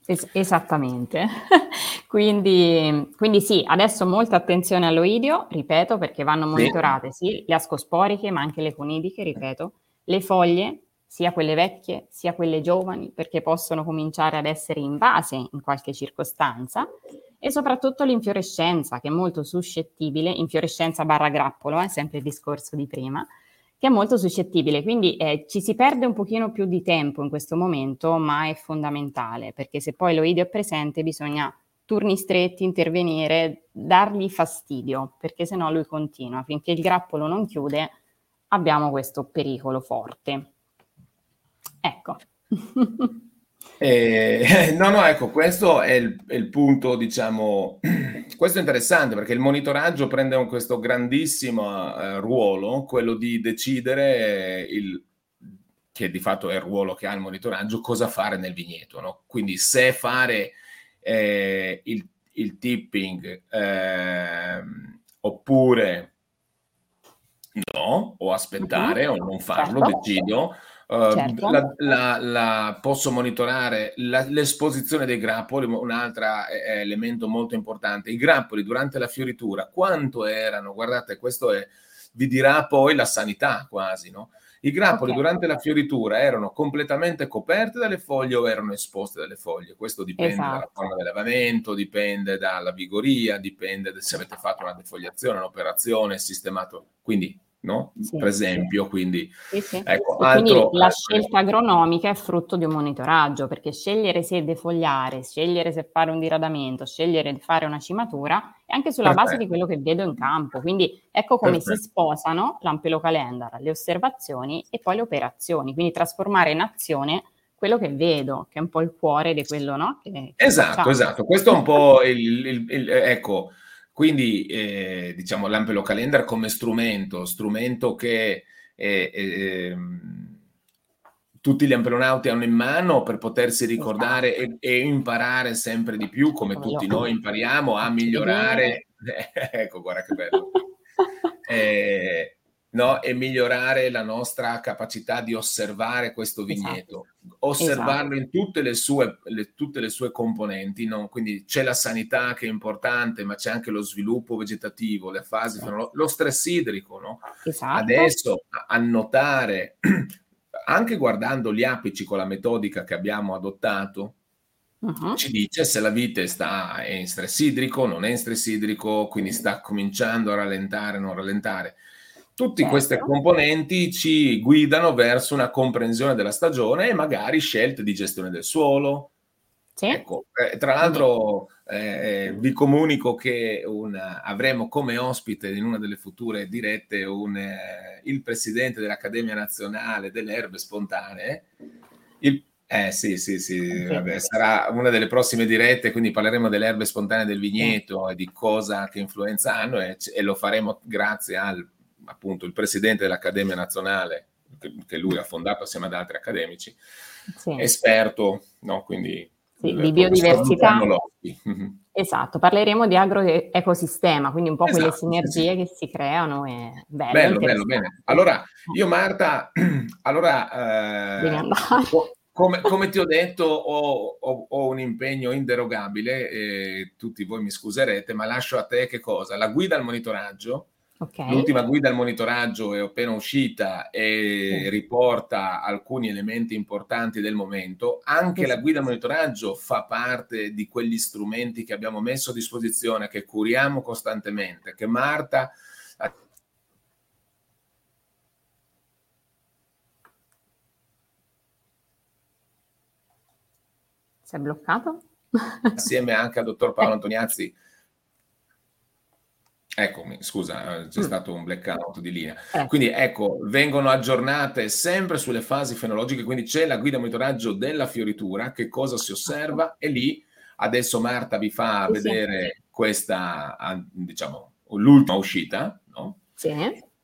Es- esattamente, quindi, quindi, sì, adesso molta attenzione all'oidio, ripeto, perché vanno monitorate sì. sì, le ascosporiche, ma anche le conidiche, ripeto, le foglie, sia quelle vecchie sia quelle giovani, perché possono cominciare ad essere invase in qualche circostanza, e soprattutto l'infiorescenza, che è molto suscettibile, infiorescenza barra grappolo, è eh, sempre il discorso di prima, che è molto suscettibile, quindi eh, ci si perde un pochino più di tempo in questo momento, ma è fondamentale, perché se poi l'oidio è presente bisogna turni stretti, intervenire, dargli fastidio, perché se no lui continua, finché il grappolo non chiude abbiamo questo pericolo forte. Ecco. Eh, no, no, ecco, questo è il, è il, punto, diciamo, questo è interessante perché il monitoraggio prende un, questo grandissimo eh, ruolo, quello di decidere il, che di fatto è il ruolo che ha il monitoraggio, cosa fare nel vigneto, no? Quindi se fare eh, il, il, tipping ehm, oppure no, o aspettare uh-huh. o non farlo, certo. decido certo. la, la, la, posso monitorare l'esposizione dei grappoli, un altro elemento molto importante. I grappoli durante la fioritura, quanto erano? Guardate, questo è, vi dirà poi la sanità quasi, no? I grappoli okay. durante la fioritura erano completamente coperti dalle foglie o erano esposti dalle foglie? Questo dipende esatto. dalla forma dell'allevamento, dipende dalla vigoria, dipende da se avete fatto una defogliazione, un'operazione, sistemato. Quindi no? Sì, per esempio, sì. quindi, sì, ecco, altro, quindi la scelta agronomica è frutto di un monitoraggio, perché scegliere se defogliare, scegliere se fare un diradamento, scegliere di fare una cimatura è anche sulla Perfetto. base di quello che vedo in campo. Quindi ecco come Perfetto. si sposano l'ampelo calendar, le osservazioni e poi le operazioni, quindi trasformare in azione quello che vedo, che è un po' il cuore di quello, no? Che, esatto, facciamo. esatto. Questo è un po' il, il, il ecco, quindi eh, diciamo l'Ampelo Calendar come strumento, strumento che eh, eh, tutti gli ampelonauti hanno in mano per potersi ricordare e, e imparare sempre di più, come tutti noi impariamo a migliorare. ecco, guarda che bello. Eh, no? e migliorare la nostra capacità di osservare questo esatto. vigneto, esatto. osservarlo esatto. in tutte le sue, le, tutte le sue componenti. No? Quindi c'è la sanità che è importante, ma c'è anche lo sviluppo vegetativo, le fasi, esatto. lo stress idrico. No? Esatto. Adesso annotare, anche guardando gli apici con la metodica che abbiamo adottato, Uh-huh. ci dice se la vite sta è in stress idrico, non è in stress idrico, quindi sta cominciando a rallentare, non rallentare. Tutte certo. queste componenti ci guidano verso una comprensione della stagione e magari scelte di gestione del suolo. Sì. Ecco, eh, tra l'altro eh, vi comunico che un, avremo come ospite in una delle future dirette un, eh, il presidente dell'Accademia Nazionale delle Erbe Spontanee. Il, eh sì, sì, sì, vabbè, sarà una delle prossime dirette, quindi parleremo delle erbe spontanee del vigneto e di cosa, che influenza hanno e, e lo faremo grazie al appunto il presidente dell'Accademia Nazionale, che, che lui ha fondato assieme ad altri accademici, sì. esperto, no? quindi sì, di biodiversità. Esatto, parleremo di agroecosistema, quindi un po' esatto, quelle sinergie sì, che si creano. E bello, bello, bello, bene. Allora, io Marta, allora, eh, come, come, ti ho detto, ho, ho, ho un impegno inderogabile, tutti voi mi scuserete, ma lascio a te che cosa? La guida al monitoraggio, Okay. L'ultima guida al monitoraggio è appena uscita e riporta alcuni elementi importanti del momento. Anche la guida al monitoraggio fa parte di quegli strumenti che abbiamo messo a disposizione, che curiamo costantemente, che Marta Si è bloccato? Assieme anche al dottor Paolo Antoniazzi Eccomi, scusa, eh, c'è mm. stato un blackout di linea. Eh. Quindi ecco, vengono aggiornate sempre sulle fasi fenologiche, quindi c'è la guida monitoraggio della fioritura, che cosa si osserva e lì adesso Marta vi fa sì, vedere sì. questa, diciamo, l'ultima uscita, no? Sì.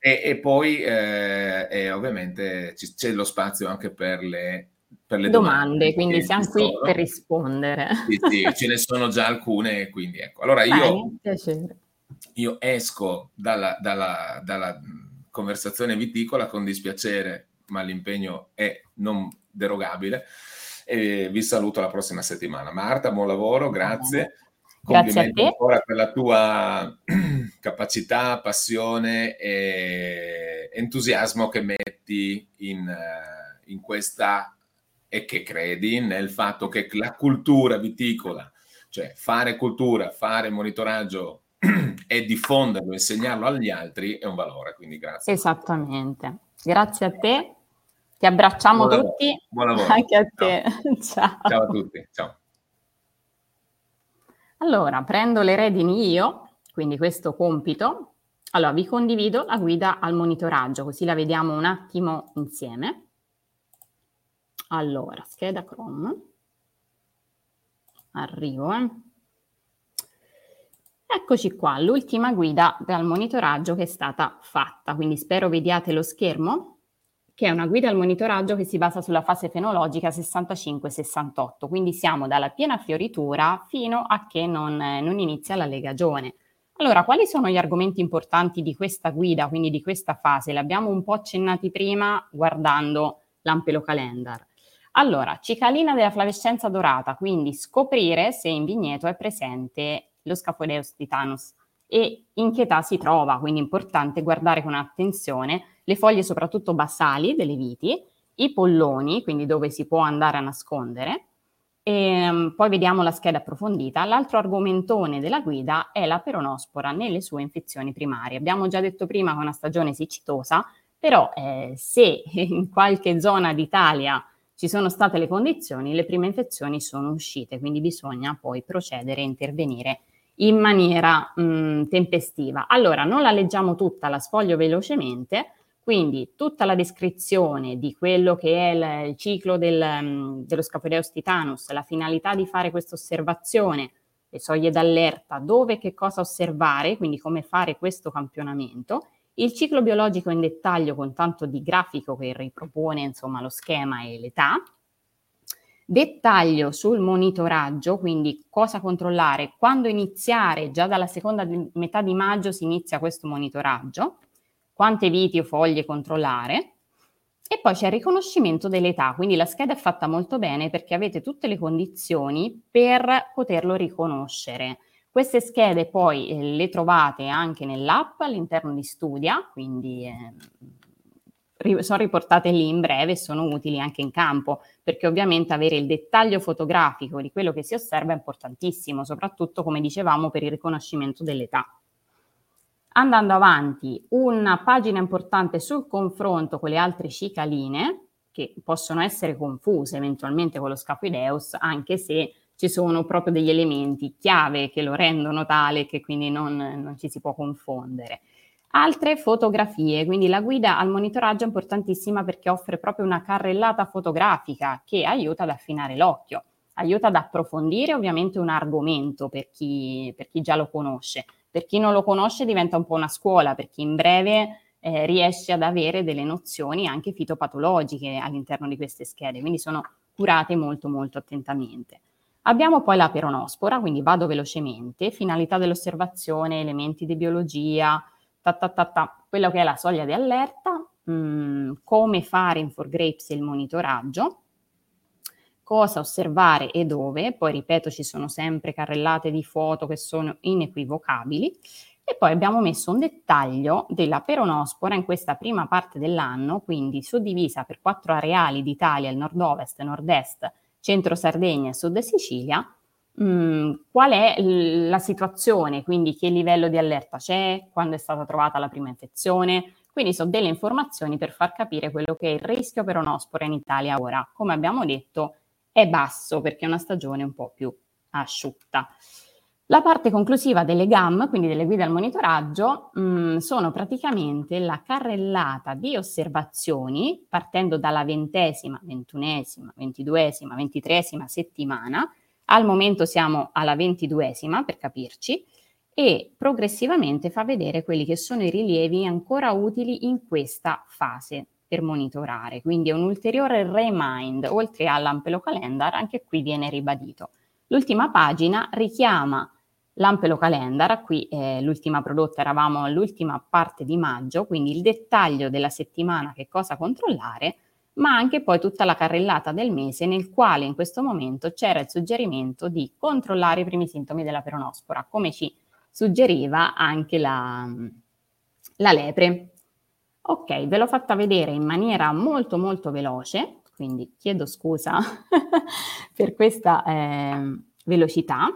E, e poi eh, e ovviamente c'è lo spazio anche per le, per le domande, domande quindi siamo qui sono. per rispondere. Sì, sì, ce ne sono già alcune, quindi ecco. Allora io... Dai, piacere io esco dalla, dalla, dalla conversazione viticola con dispiacere, ma l'impegno è non derogabile. E vi saluto la prossima settimana. Marta, buon lavoro, grazie. Complimenti ancora per la tua capacità, passione e entusiasmo che metti in, eh, in questa e che credi nel fatto che la cultura viticola, cioè fare cultura, fare monitoraggio e diffonderlo, insegnarlo agli altri è un valore, quindi grazie. Esattamente. Grazie a te, ti abbracciamo buon tutti. Lavoro. Buon lavoro. Anche a te. Ciao. Ciao a tutti. Ciao. Allora, prendo le redini io, quindi questo compito. Allora, vi condivido la guida al monitoraggio, così la vediamo un attimo insieme. Allora, scheda Chrome. Arrivo, eh. Eccoci qua, l'ultima guida dal monitoraggio che è stata fatta, quindi spero vediate lo schermo, che è una guida al monitoraggio che si basa sulla fase fenologica 65-68, quindi siamo dalla piena fioritura fino a che non, non inizia la legagione. Allora, quali sono gli argomenti importanti di questa guida, quindi di questa fase? L'abbiamo un po' accennati prima guardando l'ampelo calendar. Allora, cicalina della flavescenza dorata, quindi scoprire se in vigneto è presente lo Scaphoideus titanus e in che età si trova, quindi è importante guardare con attenzione le foglie soprattutto basali delle viti, i polloni, quindi dove si può andare a nascondere, e um, poi vediamo la scheda approfondita. L'altro argomentone della guida è la peronospora nelle sue infezioni primarie. Abbiamo già detto prima che è una stagione siccitosa, però eh, se in qualche zona d'Italia ci sono state le condizioni, le prime infezioni sono uscite, quindi bisogna poi procedere e intervenire in maniera mh, tempestiva. Allora, non la leggiamo tutta, la sfoglio velocemente, quindi tutta la descrizione di quello che è il, il ciclo del, um, dello Scapoideus titanus, la finalità di fare questa osservazione, le soglie d'allerta, dove e che cosa osservare, quindi come fare questo campionamento, il ciclo biologico in dettaglio con tanto di grafico che ripropone insomma, lo schema e l'età, dettaglio sul monitoraggio, quindi cosa controllare, quando iniziare, già dalla seconda metà di maggio si inizia questo monitoraggio, quante viti o foglie controllare, e poi c'è il riconoscimento dell'età, quindi la scheda è fatta molto bene perché avete tutte le condizioni per poterlo riconoscere. Queste schede poi eh, le trovate anche nell'app all'interno di Studia, quindi eh, sono riportate lì in breve e sono utili anche in campo, perché ovviamente avere il dettaglio fotografico di quello che si osserva è importantissimo, soprattutto come dicevamo per il riconoscimento dell'età. Andando avanti, una pagina importante sul confronto con le altre cicaline, che possono essere confuse eventualmente con lo scapideus, anche se ci sono proprio degli elementi chiave che lo rendono tale che quindi non, non ci si può confondere. Altre fotografie, quindi la guida al monitoraggio è importantissima perché offre proprio una carrellata fotografica che aiuta ad affinare l'occhio, aiuta ad approfondire ovviamente un argomento per chi, per chi già lo conosce. Per chi non lo conosce diventa un po' una scuola, perché in breve eh, riesce ad avere delle nozioni anche fitopatologiche all'interno di queste schede, quindi sono curate molto molto attentamente. Abbiamo poi la peronospora, quindi vado velocemente, finalità dell'osservazione, elementi di biologia, ta, ta, ta, ta, quello che è la soglia di allerta, mh, mm, come fare in For Grapes il monitoraggio, cosa osservare e dove, poi ripeto ci sono sempre carrellate di foto che sono inequivocabili, e poi abbiamo messo un dettaglio della peronospora in questa prima parte dell'anno, quindi suddivisa per quattro areali d'Italia, il nord-ovest, nord-est, centro Sardegna e sud Sicilia, mh, mm, qual è la situazione, quindi che livello di allerta c'è, quando è stata trovata la prima infezione, quindi sono delle informazioni per far capire quello che è il rischio per peronospora in Italia ora. Come abbiamo detto è basso perché è una stagione un po' più asciutta. La parte conclusiva delle GAM, quindi delle guide al monitoraggio, mh, mm, sono praticamente la carrellata di osservazioni partendo dalla ventesima, ventunesima, ventiduesima, ventitresima settimana. Al momento siamo alla ventiduesima per capirci e progressivamente fa vedere quelli che sono i rilievi ancora utili in questa fase per monitorare. Quindi è un ulteriore remind, oltre all'ampelo calendar, anche qui viene ribadito. L'ultima pagina richiama L'ampelo calendar, qui eh, l'ultima prodotta eravamo all'ultima parte di maggio, quindi il dettaglio della settimana che cosa controllare, ma anche poi tutta la carrellata del mese nel quale in questo momento c'era il suggerimento di controllare i primi sintomi della peronospora, come ci suggeriva anche la, la lepre. Ok, ve l'ho fatta vedere in maniera molto molto veloce, quindi chiedo scusa per questa eh, velocità.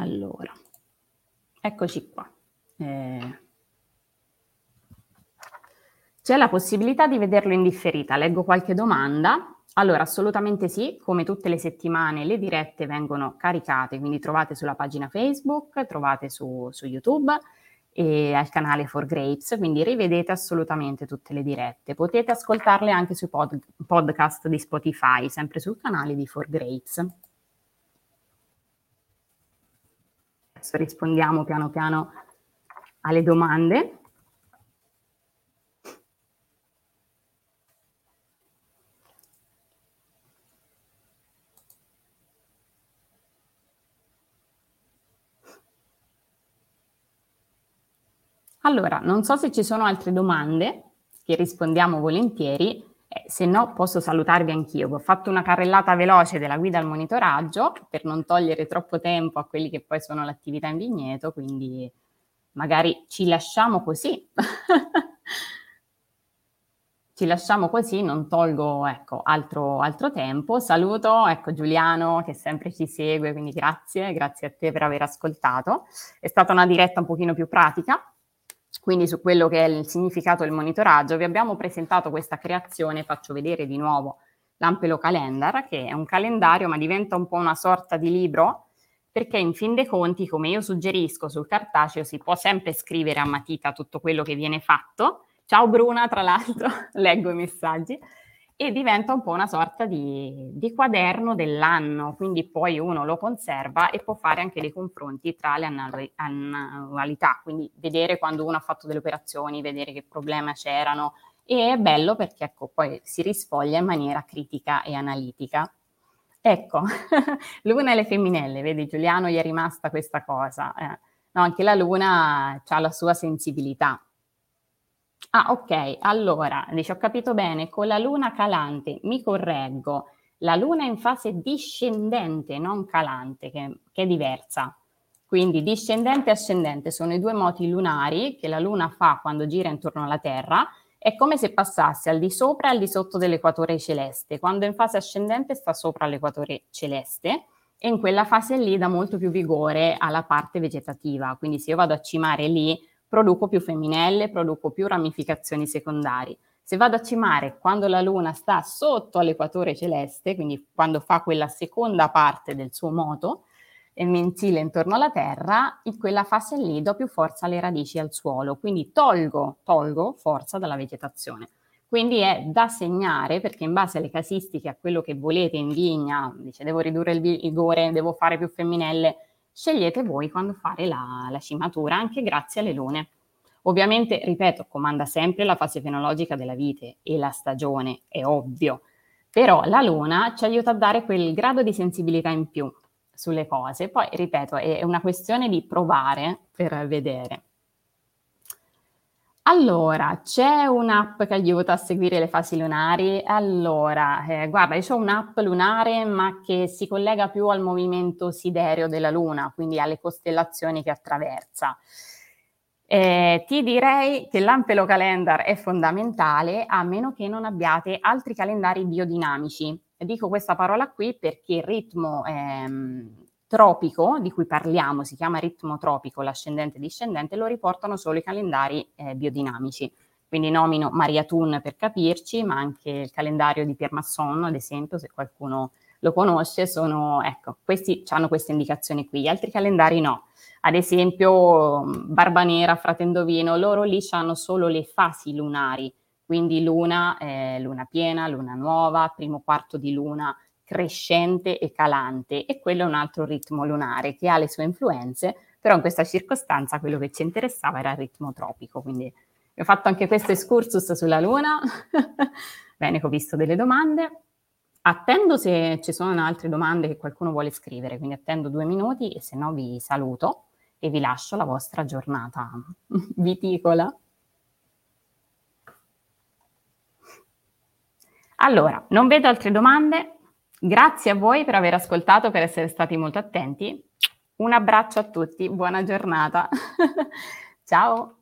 Allora, eccoci qua. Eh, c'è la possibilità di vederlo in differita. Leggo qualche domanda. Allora, assolutamente sì, come tutte le settimane le dirette vengono caricate, quindi trovate sulla pagina Facebook, trovate su, su YouTube e al canale For Grapes, quindi rivedete assolutamente tutte le dirette. Potete ascoltarle anche sui pod- podcast di Spotify, sempre sul canale di For Grapes. Adesso rispondiamo piano piano alle domande. Allora, non so se ci sono altre domande, che rispondiamo volentieri, se no posso salutarvi anch'io. Ho fatto una carrellata veloce della guida al monitoraggio per non togliere troppo tempo a quelli che poi sono l'attività in vigneto, quindi magari ci lasciamo così. ci lasciamo così, non tolgo ecco, altro, altro, tempo. Saluto ecco, Giuliano che sempre ci segue, quindi grazie, grazie a te per aver ascoltato. È stata una diretta un pochino più pratica, quindi su quello che è il significato del monitoraggio, vi abbiamo presentato questa creazione, faccio vedere di nuovo l'Ampelo Calendar, che è un calendario ma diventa un po' una sorta di libro, perché in fin dei conti, come io suggerisco sul cartaceo, si può sempre scrivere a matita tutto quello che viene fatto. Ciao Bruna, tra l'altro, leggo i messaggi e diventa un po' una sorta di, di, quaderno dell'anno, quindi poi uno lo conserva e può fare anche dei confronti tra le annualità, quindi vedere quando uno ha fatto delle operazioni, vedere che problemi c'erano e è bello perché ecco, poi si risfoglia in maniera critica e analitica. Ecco, Luna e le femminelle, vedi Giuliano gli è rimasta questa cosa. Eh. No, anche la Luna ha la sua sensibilità, Ah, ok. Allora, dice, ho capito bene, con la luna calante, mi correggo, la luna è in fase discendente, non calante, che, che è diversa. Quindi discendente e ascendente sono i due moti lunari che la luna fa quando gira intorno alla Terra. È come se passasse al di sopra e al di sotto dell'equatore celeste. Quando è in fase ascendente sta sopra l'equatore celeste e in quella fase lì dà molto più vigore alla parte vegetativa. Quindi se io vado a cimare lì produco più femminelle, produco più ramificazioni secondarie. Se vado a cimare quando la Luna sta sotto all'equatore celeste, quindi quando fa quella seconda parte del suo moto mensile intorno alla Terra, in quella fase lì do più forza alle radici al suolo, quindi tolgo, tolgo forza dalla vegetazione. Quindi è da segnare perché in base alle casistiche, a quello che volete in vigna, dice devo ridurre il vigore, devo fare più femminelle, scegliete voi quando fare la, la cimatura, anche grazie alle lune. Ovviamente, ripeto, comanda sempre la fase fenologica della vite e la stagione, è ovvio, però la luna ci aiuta a dare quel grado di sensibilità in più sulle cose. Poi, ripeto, è una questione di provare per vedere. Allora, c'è un'app che aiuta a seguire le fasi lunari? Allora, eh, guarda, io ho un'app lunare, ma che si collega più al movimento sidereo della Luna, quindi alle costellazioni che attraversa. Eh, ti direi che l'Ampelo Calendar è fondamentale a meno che non abbiate altri calendari biodinamici. Dico questa parola qui perché il ritmo ehm, tropico di cui parliamo, si chiama ritmo tropico, l'ascendente e discendente, lo riportano solo i calendari eh, biodinamici. Quindi nomino Maria Thun per capirci, ma anche il calendario di Pierre Masson, ad esempio, se qualcuno lo conosce, sono, ecco, questi hanno queste indicazioni qui, gli altri calendari no. Ad esempio, Barba Nera, Fratendovino, loro lì hanno solo le fasi lunari, quindi luna, eh, luna piena, luna nuova, primo quarto di luna, crescente e calante e quello è un altro ritmo lunare che ha le sue influenze, però in questa circostanza quello che ci interessava era il ritmo tropico, quindi ho fatto anche questo excursus sulla Luna, bene ho visto delle domande, attendo se ci sono altre domande che qualcuno vuole scrivere, quindi attendo due minuti e se no vi saluto e vi lascio la vostra giornata. Viticola. Allora, non vedo altre domande, Grazie a voi per aver ascoltato, per essere stati molto attenti. Un abbraccio a tutti, buona giornata. Ciao.